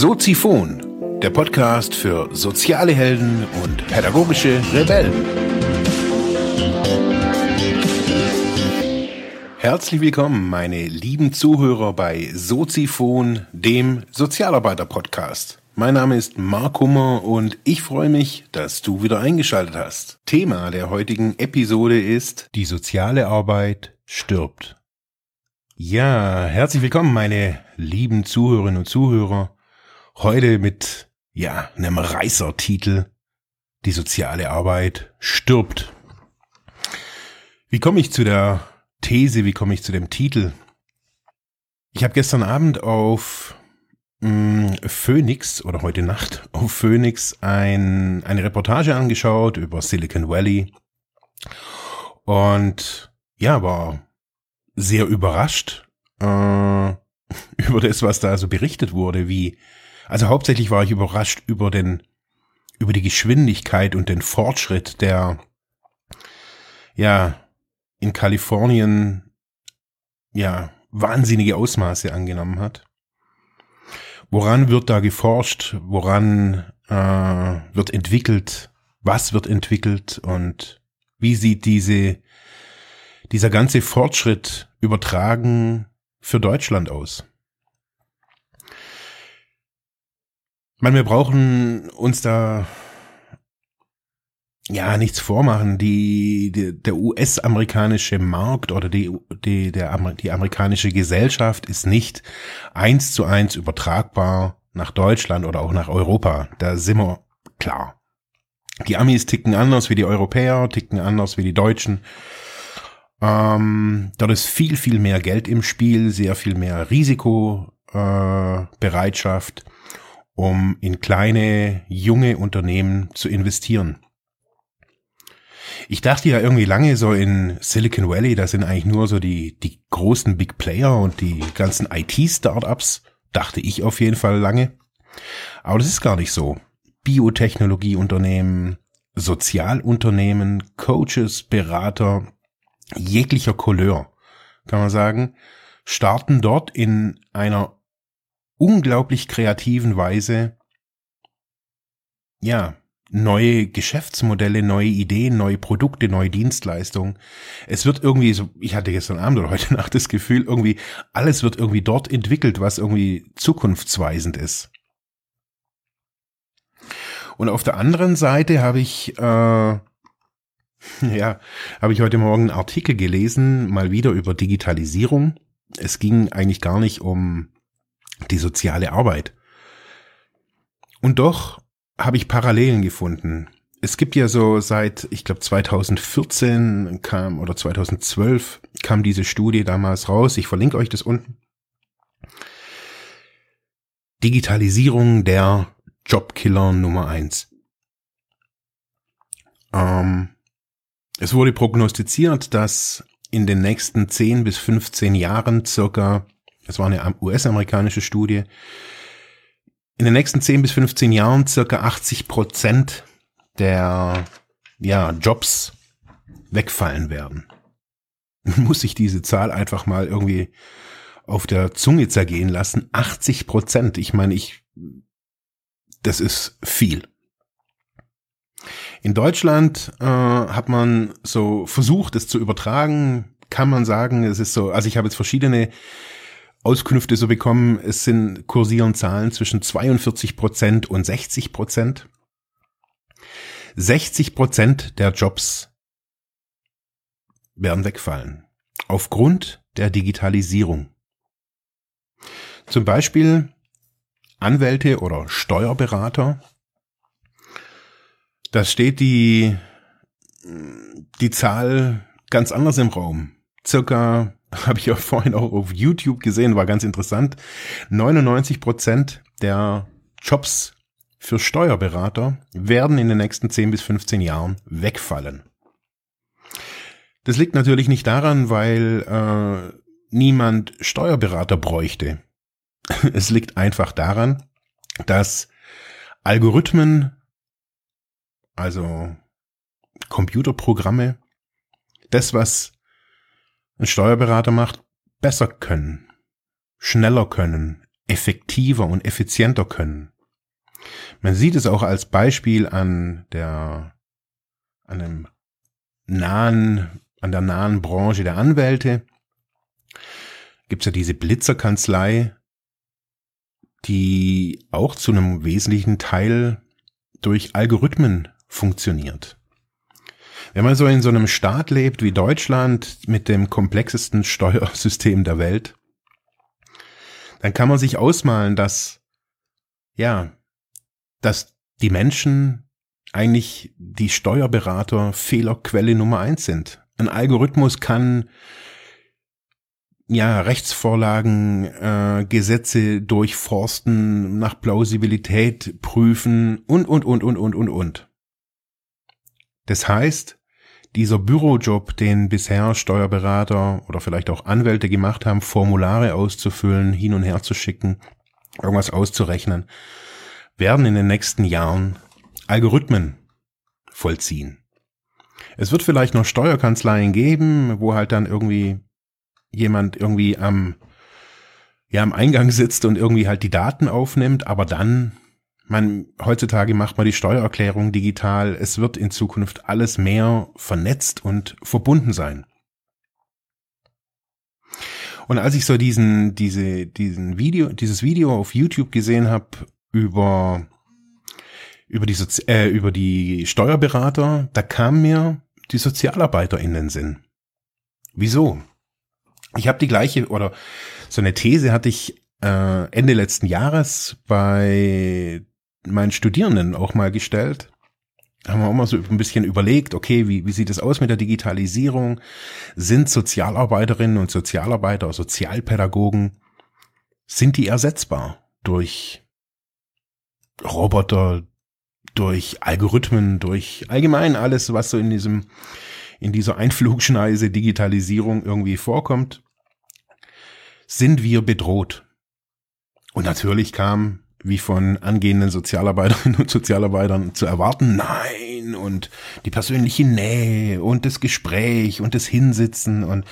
Soziphon, der Podcast für soziale Helden und pädagogische Rebellen. Herzlich willkommen, meine lieben Zuhörer bei Soziphon, dem Sozialarbeiter-Podcast. Mein Name ist Mark Hummer und ich freue mich, dass du wieder eingeschaltet hast. Thema der heutigen Episode ist Die soziale Arbeit stirbt. Ja, herzlich willkommen, meine lieben Zuhörerinnen und Zuhörer. Heute mit, ja, einem Reißertitel. Die soziale Arbeit stirbt. Wie komme ich zu der These, wie komme ich zu dem Titel? Ich habe gestern Abend auf mm, Phoenix oder heute Nacht auf Phoenix ein, eine Reportage angeschaut über Silicon Valley und ja, war sehr überrascht äh, über das, was da so berichtet wurde, wie also hauptsächlich war ich überrascht über den über die Geschwindigkeit und den Fortschritt, der ja in Kalifornien ja wahnsinnige Ausmaße angenommen hat. Woran wird da geforscht? Woran äh, wird entwickelt? Was wird entwickelt? Und wie sieht diese dieser ganze Fortschritt übertragen für Deutschland aus? Meine, wir brauchen uns da ja nichts vormachen. Die, die der US-amerikanische Markt oder die die der die amerikanische Gesellschaft ist nicht eins zu eins übertragbar nach Deutschland oder auch nach Europa. Da sind wir klar. Die Amis ticken anders wie die Europäer, ticken anders wie die Deutschen. Ähm, dort ist viel, viel mehr Geld im Spiel, sehr viel mehr Risikobereitschaft, äh, um in kleine, junge Unternehmen zu investieren. Ich dachte ja irgendwie lange so in Silicon Valley, da sind eigentlich nur so die, die großen Big Player und die ganzen IT-Startups, dachte ich auf jeden Fall lange. Aber das ist gar nicht so. Biotechnologieunternehmen, Sozialunternehmen, Coaches, Berater, jeglicher Couleur, kann man sagen, starten dort in einer unglaublich kreativen Weise, ja, neue Geschäftsmodelle, neue Ideen, neue Produkte, neue Dienstleistungen. Es wird irgendwie so, ich hatte gestern Abend oder heute Nacht das Gefühl, irgendwie alles wird irgendwie dort entwickelt, was irgendwie zukunftsweisend ist. Und auf der anderen Seite habe ich äh, Ja, habe ich heute Morgen einen Artikel gelesen, mal wieder über Digitalisierung. Es ging eigentlich gar nicht um die soziale Arbeit. Und doch habe ich Parallelen gefunden. Es gibt ja so seit, ich glaube 2014 kam oder 2012 kam diese Studie damals raus. Ich verlinke euch das unten. Digitalisierung der Jobkiller Nummer eins. Ähm, es wurde prognostiziert, dass in den nächsten 10 bis 15 Jahren circa, das war eine US-amerikanische Studie, in den nächsten 10 bis 15 Jahren circa 80 Prozent der ja, Jobs wegfallen werden. Muss sich diese Zahl einfach mal irgendwie auf der Zunge zergehen lassen. 80 Prozent. Ich meine, ich, das ist viel. In Deutschland äh, hat man so versucht, es zu übertragen. Kann man sagen, es ist so, also ich habe jetzt verschiedene Auskünfte so bekommen, es sind kursieren Zahlen zwischen 42 Prozent und 60 Prozent. 60 Prozent der Jobs werden wegfallen. Aufgrund der Digitalisierung. Zum Beispiel Anwälte oder Steuerberater da steht die, die Zahl ganz anders im Raum. Circa, habe ich ja vorhin auch auf YouTube gesehen, war ganz interessant. 99 Prozent der Jobs für Steuerberater werden in den nächsten 10 bis 15 Jahren wegfallen. Das liegt natürlich nicht daran, weil äh, niemand Steuerberater bräuchte. Es liegt einfach daran, dass Algorithmen also Computerprogramme, das, was ein Steuerberater macht, besser können, schneller können, effektiver und effizienter können. Man sieht es auch als Beispiel an der, an einem nahen, an der nahen Branche der Anwälte. Gibt's ja diese Blitzerkanzlei, die auch zu einem wesentlichen Teil durch Algorithmen funktioniert. Wenn man so in so einem Staat lebt wie Deutschland mit dem komplexesten Steuersystem der Welt, dann kann man sich ausmalen, dass, ja, dass die Menschen eigentlich die Steuerberater Fehlerquelle Nummer eins sind. Ein Algorithmus kann ja Rechtsvorlagen, äh, Gesetze durchforsten, nach Plausibilität prüfen und und und und und und und. Das heißt, dieser Bürojob, den bisher Steuerberater oder vielleicht auch Anwälte gemacht haben, Formulare auszufüllen, hin und her zu schicken, irgendwas auszurechnen, werden in den nächsten Jahren Algorithmen vollziehen. Es wird vielleicht noch Steuerkanzleien geben, wo halt dann irgendwie jemand irgendwie am, ja, am Eingang sitzt und irgendwie halt die Daten aufnimmt, aber dann, man, heutzutage macht man die Steuererklärung digital. Es wird in Zukunft alles mehr vernetzt und verbunden sein. Und als ich so diesen, diese, diesen Video, dieses Video auf YouTube gesehen habe über über die, Sozi äh, über die Steuerberater, da kam mir die Sozialarbeiter in den Sinn. Wieso? Ich habe die gleiche oder so eine These hatte ich äh, Ende letzten Jahres bei meinen Studierenden auch mal gestellt. Haben wir auch mal so ein bisschen überlegt, okay, wie, wie sieht es aus mit der Digitalisierung? Sind Sozialarbeiterinnen und Sozialarbeiter, Sozialpädagogen, sind die ersetzbar durch Roboter, durch Algorithmen, durch allgemein alles, was so in diesem, in dieser Einflugschneise Digitalisierung irgendwie vorkommt, sind wir bedroht. Und natürlich kam, wie von angehenden Sozialarbeiterinnen und Sozialarbeitern zu erwarten, nein, und die persönliche Nähe und das Gespräch und das Hinsitzen und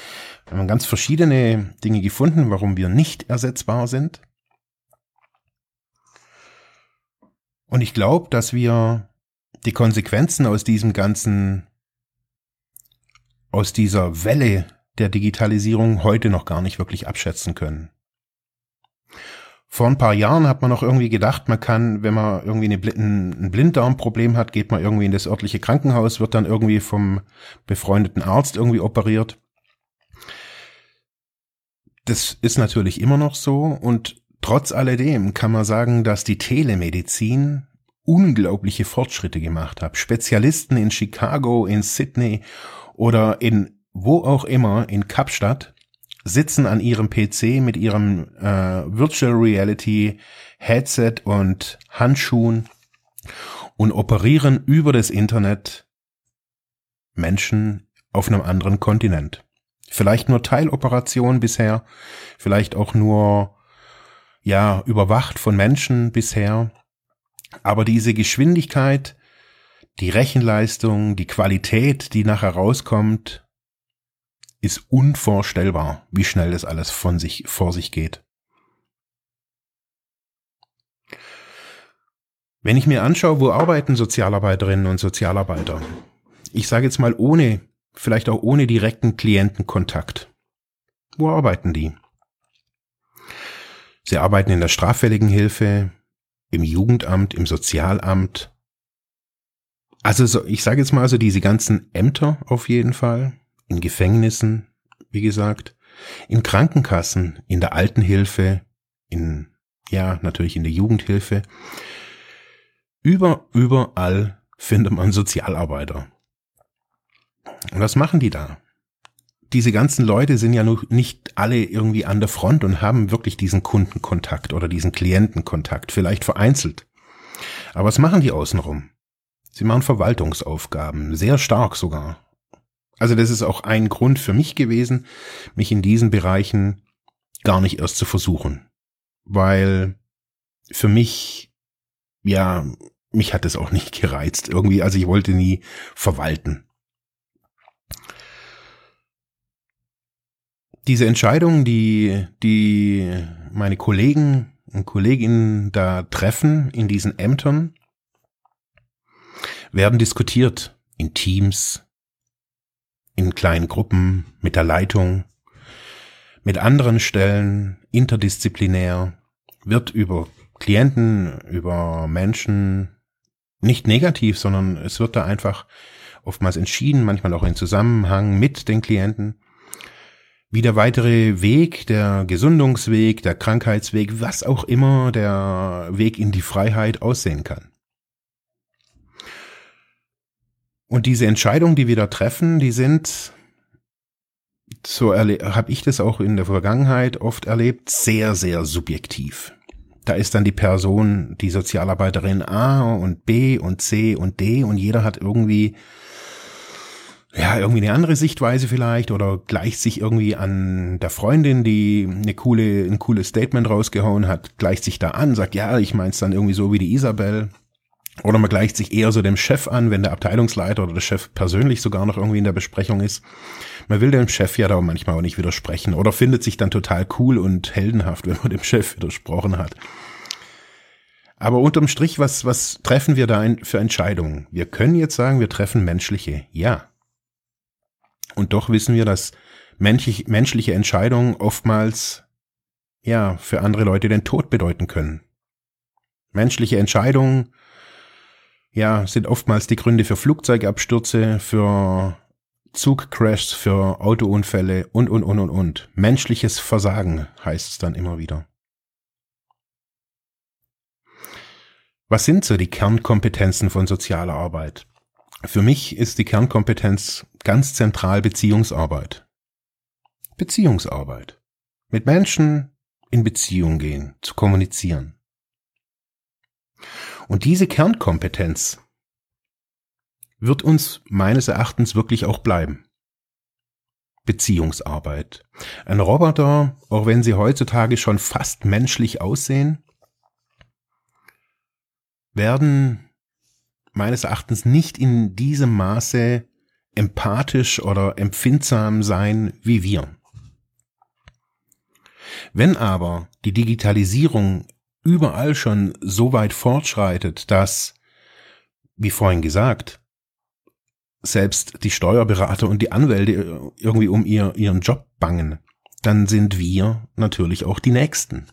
wir haben ganz verschiedene Dinge gefunden, warum wir nicht ersetzbar sind. Und ich glaube, dass wir die Konsequenzen aus diesem ganzen, aus dieser Welle der Digitalisierung heute noch gar nicht wirklich abschätzen können. Vor ein paar Jahren hat man noch irgendwie gedacht, man kann, wenn man irgendwie eine, ein Blinddarmproblem hat, geht man irgendwie in das örtliche Krankenhaus, wird dann irgendwie vom befreundeten Arzt irgendwie operiert. Das ist natürlich immer noch so und Trotz alledem kann man sagen, dass die Telemedizin unglaubliche Fortschritte gemacht hat. Spezialisten in Chicago, in Sydney oder in wo auch immer in Kapstadt sitzen an ihrem PC mit ihrem äh, Virtual Reality Headset und Handschuhen und operieren über das Internet Menschen auf einem anderen Kontinent. Vielleicht nur Teiloperation bisher, vielleicht auch nur ja überwacht von Menschen bisher. Aber diese Geschwindigkeit, die Rechenleistung, die Qualität, die nachher rauskommt, ist unvorstellbar, wie schnell das alles von sich, vor sich geht. Wenn ich mir anschaue, wo arbeiten Sozialarbeiterinnen und Sozialarbeiter? Ich sage jetzt mal ohne, vielleicht auch ohne direkten Klientenkontakt. Wo arbeiten die? Sie arbeiten in der straffälligen Hilfe, im Jugendamt, im Sozialamt. Also so, ich sage jetzt mal also diese ganzen Ämter auf jeden Fall, in Gefängnissen, wie gesagt, in Krankenkassen, in der Altenhilfe, in ja, natürlich in der Jugendhilfe. Über, überall findet man Sozialarbeiter. Und was machen die da? diese ganzen Leute sind ja noch nicht alle irgendwie an der Front und haben wirklich diesen Kundenkontakt oder diesen Klientenkontakt, vielleicht vereinzelt. Aber was machen die außenrum? Sie machen Verwaltungsaufgaben, sehr stark sogar. Also das ist auch ein Grund für mich gewesen, mich in diesen Bereichen gar nicht erst zu versuchen. Weil für mich, ja, mich hat es auch nicht gereizt irgendwie. Also ich wollte nie verwalten. diese Entscheidung, die, die meine Kollegen und Kolleginnen da treffen in diesen Ämtern, werden diskutiert in Teams, in kleinen Gruppen, mit der Leitung, mit anderen Stellen, interdisziplinär, wird über Klienten, über Menschen nicht negativ, sondern es wird da einfach oftmals entschieden, manchmal auch in Zusammenhang mit den Klienten, wie der weitere Weg, der Gesundungsweg, der Krankheitsweg, was auch immer der Weg in die Freiheit aussehen kann. Und diese Entscheidungen, die wir da treffen, die sind, so habe ich das auch in der Vergangenheit oft erlebt, sehr, sehr subjektiv. Da ist dann die Person, die Sozialarbeiterin A und B und C und D und jeder hat irgendwie ja, irgendwie eine andere Sichtweise vielleicht oder gleicht sich irgendwie an der Freundin, die eine coole, ein cooles Statement rausgehauen hat, gleicht sich da an, sagt, ja, ich mein's dann irgendwie so wie die Isabel. Oder man gleicht sich eher so dem Chef an, wenn der Abteilungsleiter oder der Chef persönlich sogar noch irgendwie in der Besprechung ist. Man will dem Chef ja da manchmal auch nicht widersprechen oder findet sich dann total cool und heldenhaft, wenn man dem Chef widersprochen hat. Aber unterm Strich, was, was treffen wir da für Entscheidungen? Wir können jetzt sagen, wir treffen menschliche, ja. Und doch wissen wir, dass menschlich, menschliche Entscheidungen oftmals, ja, für andere Leute den Tod bedeuten können. Menschliche Entscheidungen, ja, sind oftmals die Gründe für Flugzeugabstürze, für Zugcrashs, für Autounfälle und, und, und, und, und. Menschliches Versagen heißt es dann immer wieder. Was sind so die Kernkompetenzen von sozialer Arbeit? Für mich ist die Kernkompetenz ganz zentral Beziehungsarbeit. Beziehungsarbeit. Mit Menschen in Beziehung gehen, zu kommunizieren. Und diese Kernkompetenz wird uns meines Erachtens wirklich auch bleiben. Beziehungsarbeit. Ein Roboter, auch wenn sie heutzutage schon fast menschlich aussehen, werden meines Erachtens nicht in diesem Maße empathisch oder empfindsam sein wie wir. Wenn aber die Digitalisierung überall schon so weit fortschreitet, dass, wie vorhin gesagt, selbst die Steuerberater und die Anwälte irgendwie um ihr, ihren Job bangen, dann sind wir natürlich auch die Nächsten.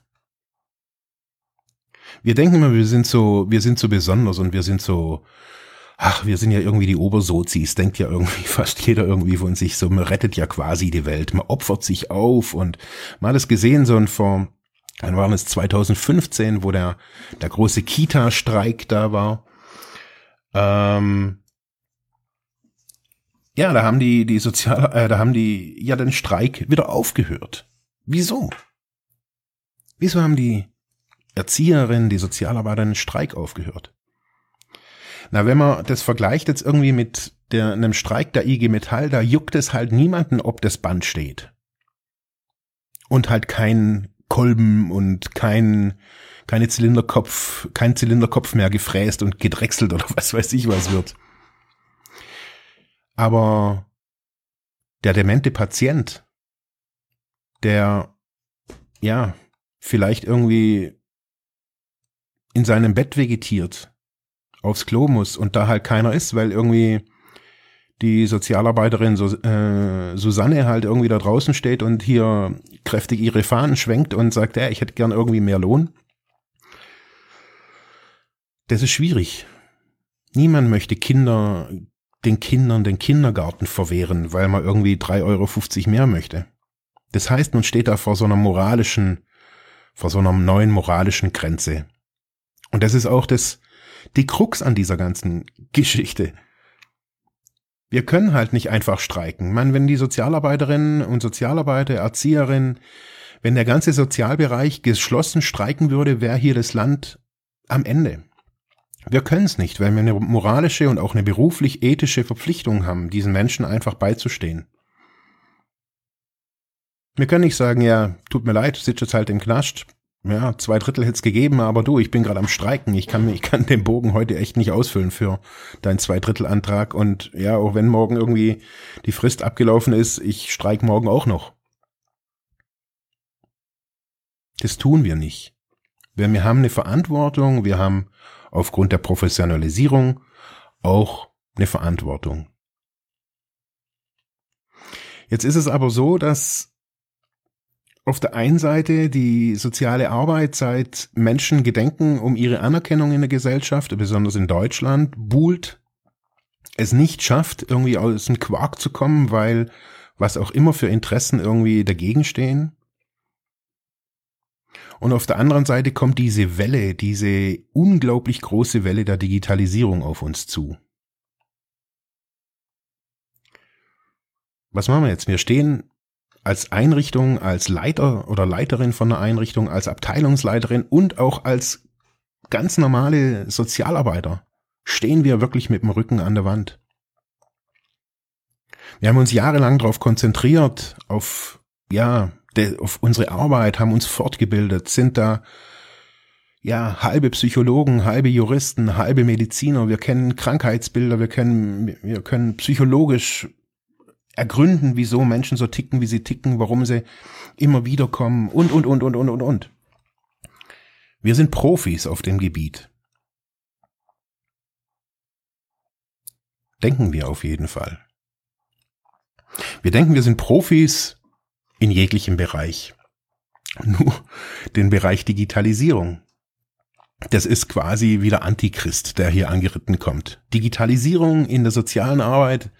Wir denken immer, wir sind so, wir sind so besonders und wir sind so, ach, wir sind ja irgendwie die Obersozis, denkt ja irgendwie fast jeder irgendwie von sich so, man rettet ja quasi die Welt, man opfert sich auf und man hat es gesehen, so ein vor, dann waren es 2015, wo der, der große Kita-Streik da war. Ähm, ja, da haben die, die Sozial, äh, da haben die ja den Streik wieder aufgehört. Wieso? Wieso haben die Erzieherinnen, die Sozialarbeiter einen Streik aufgehört. Na, wenn man das vergleicht jetzt irgendwie mit der, einem Streik der IG Metall, da juckt es halt niemanden, ob das Band steht. Und halt kein Kolben und kein, keine Zylinderkopf, kein Zylinderkopf mehr gefräst und gedrechselt oder was weiß ich was wird. Aber der demente Patient, der, ja, vielleicht irgendwie in seinem Bett vegetiert, aufs Klo muss und da halt keiner ist, weil irgendwie die Sozialarbeiterin äh, Susanne halt irgendwie da draußen steht und hier kräftig ihre Fahnen schwenkt und sagt, ja, ich hätte gern irgendwie mehr Lohn. Das ist schwierig. Niemand möchte Kinder, den Kindern den Kindergarten verwehren, weil man irgendwie 3,50 Euro mehr möchte. Das heißt, man steht da vor so einer moralischen, vor so einer neuen moralischen Grenze. Und das ist auch das, die Krux an dieser ganzen Geschichte. Wir können halt nicht einfach streiken. Man, wenn die Sozialarbeiterinnen und Sozialarbeiter, Erzieherinnen, wenn der ganze Sozialbereich geschlossen streiken würde, wäre hier das Land am Ende. Wir können es nicht, weil wir eine moralische und auch eine beruflich-ethische Verpflichtung haben, diesen Menschen einfach beizustehen. Wir können nicht sagen, ja, tut mir leid, sitzt jetzt halt im Knast, ja, zwei Drittel hätte es gegeben, aber du, ich bin gerade am Streiken. Ich kann, ich kann den Bogen heute echt nicht ausfüllen für deinen Zweidrittelantrag. Und ja, auch wenn morgen irgendwie die Frist abgelaufen ist, ich streik morgen auch noch. Das tun wir nicht. Wir haben eine Verantwortung, wir haben aufgrund der Professionalisierung auch eine Verantwortung. Jetzt ist es aber so, dass auf der einen Seite die soziale Arbeit seit Menschen gedenken um ihre Anerkennung in der Gesellschaft, besonders in Deutschland, buhlt, es nicht schafft, irgendwie aus dem Quark zu kommen, weil was auch immer für Interessen irgendwie dagegen stehen. Und auf der anderen Seite kommt diese Welle, diese unglaublich große Welle der Digitalisierung auf uns zu. Was machen wir jetzt? Wir stehen als Einrichtung, als Leiter oder Leiterin von einer Einrichtung, als Abteilungsleiterin und auch als ganz normale Sozialarbeiter stehen wir wirklich mit dem Rücken an der Wand. Wir haben uns jahrelang darauf konzentriert, auf, ja, de, auf unsere Arbeit, haben uns fortgebildet, sind da, ja, halbe Psychologen, halbe Juristen, halbe Mediziner, wir kennen Krankheitsbilder, wir können, wir können psychologisch ergründen, wieso Menschen so ticken, wie sie ticken, warum sie immer wieder kommen und, und, und, und, und, und, und. Wir sind Profis auf dem Gebiet. Denken wir auf jeden Fall. Wir denken, wir sind Profis in jeglichem Bereich. Nur den Bereich Digitalisierung. Das ist quasi wieder Antichrist, der hier angeritten kommt. Digitalisierung in der sozialen Arbeit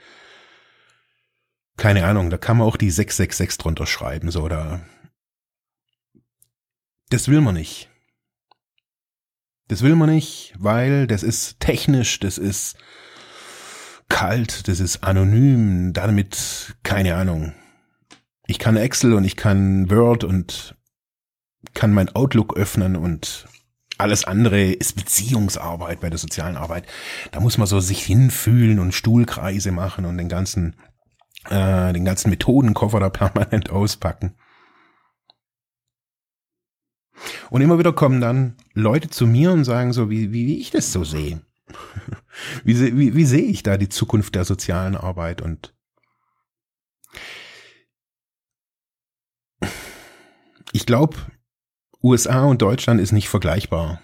keine Ahnung, da kann man auch die 666 drunter schreiben, so, oder. Das will man nicht. Das will man nicht, weil das ist technisch, das ist kalt, das ist anonym, damit, keine Ahnung. Ich kann Excel und ich kann Word und kann mein Outlook öffnen und alles andere ist Beziehungsarbeit bei der sozialen Arbeit. Da muss man so sich hinfühlen und Stuhlkreise machen und den ganzen äh, den ganzen Methodenkoffer da permanent auspacken. Und immer wieder kommen dann Leute zu mir und sagen so, wie, wie, wie ich das so sehe. wie, wie, wie sehe ich da die Zukunft der sozialen Arbeit und ich glaube, USA und Deutschland ist nicht vergleichbar.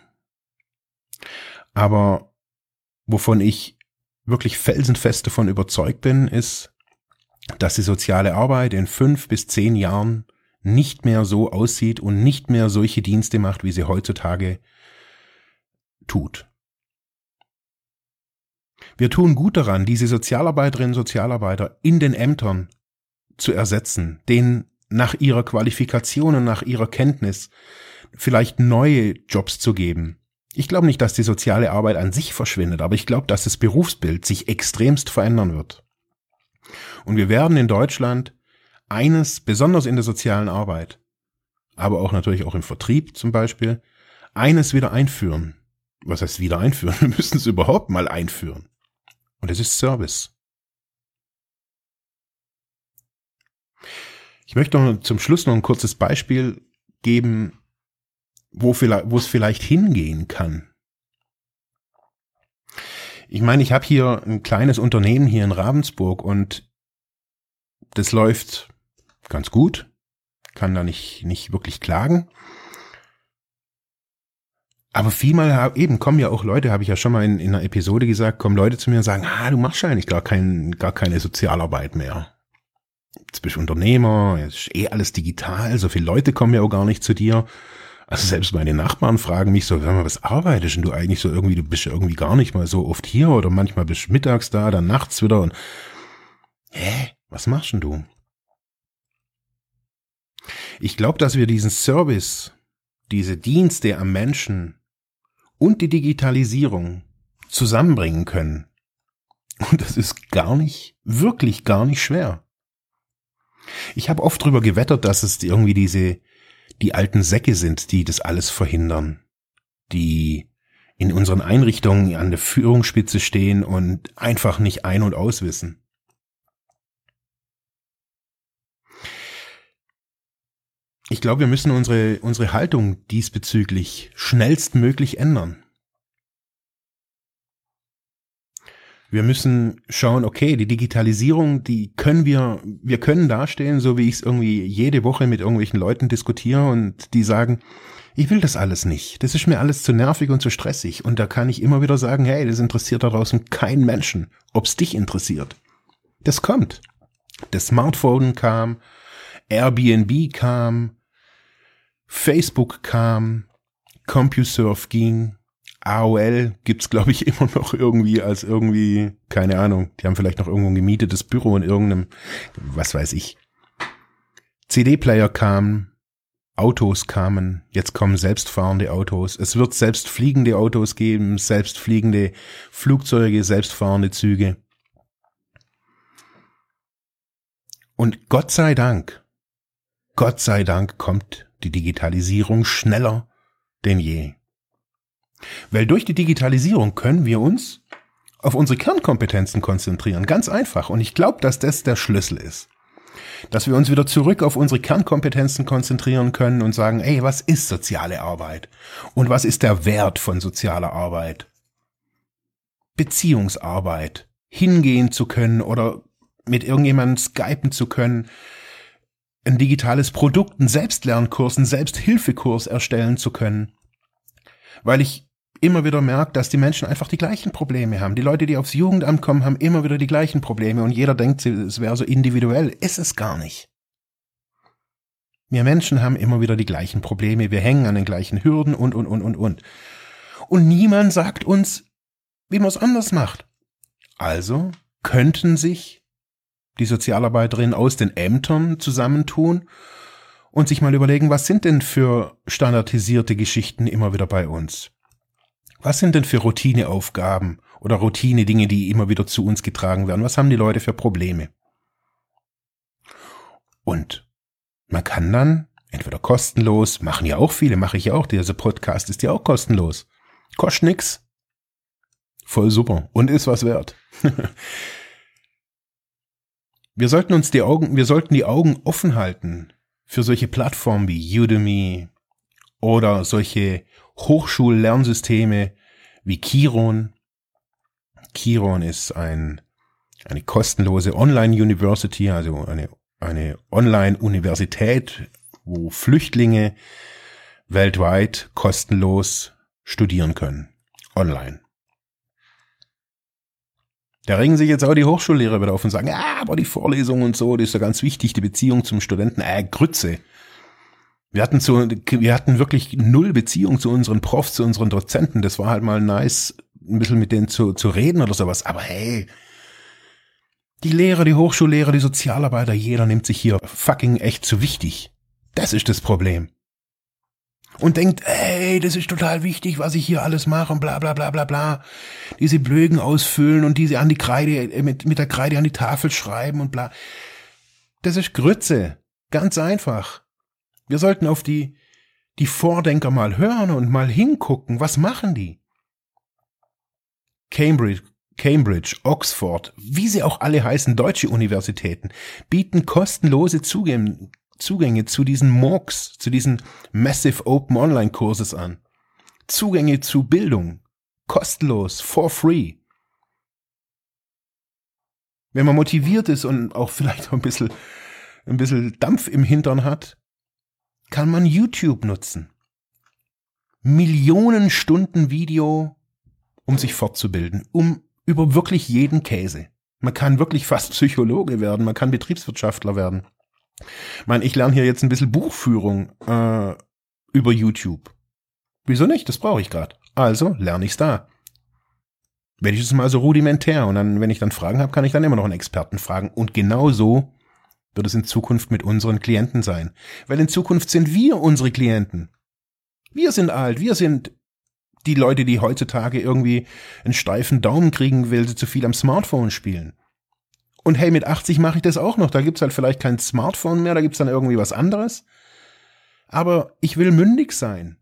Aber wovon ich wirklich felsenfest davon überzeugt bin, ist, dass die soziale Arbeit in fünf bis zehn Jahren nicht mehr so aussieht und nicht mehr solche Dienste macht, wie sie heutzutage tut. Wir tun gut daran, diese Sozialarbeiterinnen und Sozialarbeiter in den Ämtern zu ersetzen, denen nach ihrer Qualifikation und nach ihrer Kenntnis vielleicht neue Jobs zu geben. Ich glaube nicht, dass die soziale Arbeit an sich verschwindet, aber ich glaube, dass das Berufsbild sich extremst verändern wird. Und wir werden in Deutschland eines, besonders in der sozialen Arbeit, aber auch natürlich auch im Vertrieb zum Beispiel, eines wieder einführen. Was heißt wieder einführen? Wir müssen es überhaupt mal einführen. Und es ist Service. Ich möchte noch zum Schluss noch ein kurzes Beispiel geben, wo, wo es vielleicht hingehen kann. Ich meine, ich habe hier ein kleines Unternehmen hier in Ravensburg und das läuft ganz gut, kann da nicht, nicht wirklich klagen. Aber vielmal eben kommen ja auch Leute, habe ich ja schon mal in, in einer Episode gesagt, kommen Leute zu mir und sagen, ah, du machst eigentlich gar, kein, gar keine Sozialarbeit mehr. Jetzt bist du Unternehmer, jetzt ist eh alles digital, so viele Leute kommen ja auch gar nicht zu dir. Also selbst meine Nachbarn fragen mich so, was arbeitest denn du eigentlich so irgendwie, du bist ja irgendwie gar nicht mal so oft hier oder manchmal bist du mittags da, dann nachts wieder und hä? Was machst denn du? Ich glaube, dass wir diesen Service, diese Dienste am Menschen und die Digitalisierung zusammenbringen können. Und das ist gar nicht, wirklich gar nicht schwer. Ich habe oft drüber gewettert, dass es irgendwie diese, die alten Säcke sind, die das alles verhindern, die in unseren Einrichtungen an der Führungsspitze stehen und einfach nicht ein- und auswissen. Ich glaube, wir müssen unsere, unsere Haltung diesbezüglich schnellstmöglich ändern. Wir müssen schauen, okay, die Digitalisierung, die können wir, wir können dastehen, so wie ich es irgendwie jede Woche mit irgendwelchen Leuten diskutiere und die sagen, Ich will das alles nicht. Das ist mir alles zu nervig und zu stressig. Und da kann ich immer wieder sagen, hey, das interessiert da draußen keinen Menschen, ob's dich interessiert. Das kommt. Das Smartphone kam, Airbnb kam, Facebook kam, CompuServe ging, AOL gibt's glaube ich immer noch irgendwie als irgendwie, keine Ahnung, die haben vielleicht noch irgendwo ein gemietetes Büro in irgendeinem, was weiß ich. CD-Player kamen, Autos kamen, jetzt kommen selbstfahrende Autos. Es wird selbstfliegende Autos geben, selbstfliegende Flugzeuge, selbstfahrende Züge. Und Gott sei Dank, Gott sei Dank kommt die Digitalisierung schneller denn je. Weil durch die Digitalisierung können wir uns auf unsere Kernkompetenzen konzentrieren. Ganz einfach. Und ich glaube, dass das der Schlüssel ist. Dass wir uns wieder zurück auf unsere Kernkompetenzen konzentrieren können und sagen, ey, was ist soziale Arbeit? Und was ist der Wert von sozialer Arbeit? Beziehungsarbeit. Hingehen zu können oder mit irgendjemandem skypen zu können, ein digitales Produkt, einen Selbstlernkurs, einen Selbsthilfekurs erstellen zu können. Weil ich immer wieder merke, dass die Menschen einfach die gleichen Probleme haben. Die Leute, die aufs Jugendamt kommen, haben immer wieder die gleichen Probleme und jeder denkt, es wäre so individuell. Ist es gar nicht. Wir Menschen haben immer wieder die gleichen Probleme. Wir hängen an den gleichen Hürden und, und, und, und, und. Und niemand sagt uns, wie man es anders macht. Also könnten sich die Sozialarbeiterinnen aus den Ämtern zusammentun und sich mal überlegen, was sind denn für standardisierte Geschichten immer wieder bei uns? Was sind denn für Routineaufgaben oder Routine-Dinge, die immer wieder zu uns getragen werden? Was haben die Leute für Probleme? Und man kann dann entweder kostenlos, machen ja auch viele, mache ich ja auch, dieser Podcast ist ja auch kostenlos. Kostet nix. Voll super und ist was wert. wir sollten uns die Augen, wir sollten die Augen offen halten für solche Plattformen wie Udemy oder solche Hochschullernsysteme wie Kiron. Kiron ist ein, eine kostenlose Online-University, also eine, eine Online-Universität, wo Flüchtlinge weltweit kostenlos studieren können. Online. Da regen sich jetzt auch die Hochschullehrer wieder auf und sagen, ah, aber die Vorlesung und so, das ist ja ganz wichtig, die Beziehung zum Studenten. Äh, Grütze. Wir hatten so, wir hatten wirklich null Beziehung zu unseren Profs, zu unseren Dozenten. Das war halt mal nice, ein bisschen mit denen zu, zu reden oder sowas. Aber hey, die Lehrer, die Hochschullehrer, die Sozialarbeiter, jeder nimmt sich hier fucking echt zu wichtig. Das ist das Problem. Und denkt, ey, das ist total wichtig, was ich hier alles mache und bla bla bla bla bla. Diese Blögen ausfüllen und diese an die Kreide, äh, mit, mit der Kreide an die Tafel schreiben und bla. Das ist Grütze. Ganz einfach. Wir sollten auf die, die Vordenker mal hören und mal hingucken. Was machen die? Cambridge, Cambridge, Oxford, wie sie auch alle heißen, deutsche Universitäten, bieten kostenlose Zugänge, Zugänge zu diesen MOOCs, zu diesen Massive Open Online Courses an. Zugänge zu Bildung. Kostenlos, for free. Wenn man motiviert ist und auch vielleicht ein bisschen, ein bisschen Dampf im Hintern hat, kann man YouTube nutzen. Millionen Stunden Video, um sich fortzubilden, um über wirklich jeden Käse. Man kann wirklich fast Psychologe werden, man kann Betriebswirtschaftler werden. Ich meine, ich lerne hier jetzt ein bisschen Buchführung äh, über YouTube. Wieso nicht? Das brauche ich gerade. Also lerne ich's da. Wenn ich es mal so rudimentär und dann, wenn ich dann Fragen habe, kann ich dann immer noch einen Experten fragen. Und genau so wird es in Zukunft mit unseren Klienten sein. Weil in Zukunft sind wir unsere Klienten. Wir sind alt, wir sind die Leute, die heutzutage irgendwie einen steifen Daumen kriegen, weil sie zu viel am Smartphone spielen. Und hey, mit 80 mache ich das auch noch. Da gibt's halt vielleicht kein Smartphone mehr, da gibt's dann irgendwie was anderes. Aber ich will mündig sein.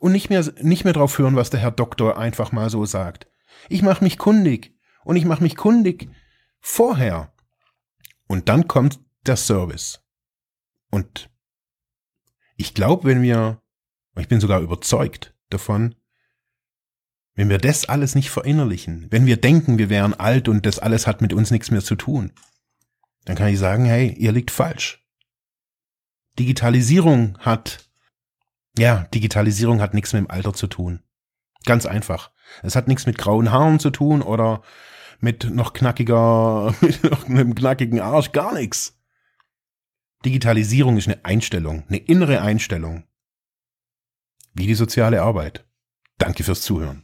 Und nicht mehr, nicht mehr drauf hören, was der Herr Doktor einfach mal so sagt. Ich mache mich kundig. Und ich mache mich kundig vorher. Und dann kommt der Service. Und ich glaube, wenn wir, ich bin sogar überzeugt davon, wenn wir das alles nicht verinnerlichen, wenn wir denken, wir wären alt und das alles hat mit uns nichts mehr zu tun, dann kann ich sagen, hey, ihr liegt falsch. Digitalisierung hat Ja, Digitalisierung hat nichts mit dem Alter zu tun. Ganz einfach. Es hat nichts mit grauen Haaren zu tun oder mit noch knackiger, mit noch einem knackigen Arsch, gar nichts. Digitalisierung ist eine Einstellung, eine innere Einstellung. Wie die soziale Arbeit. Danke fürs Zuhören.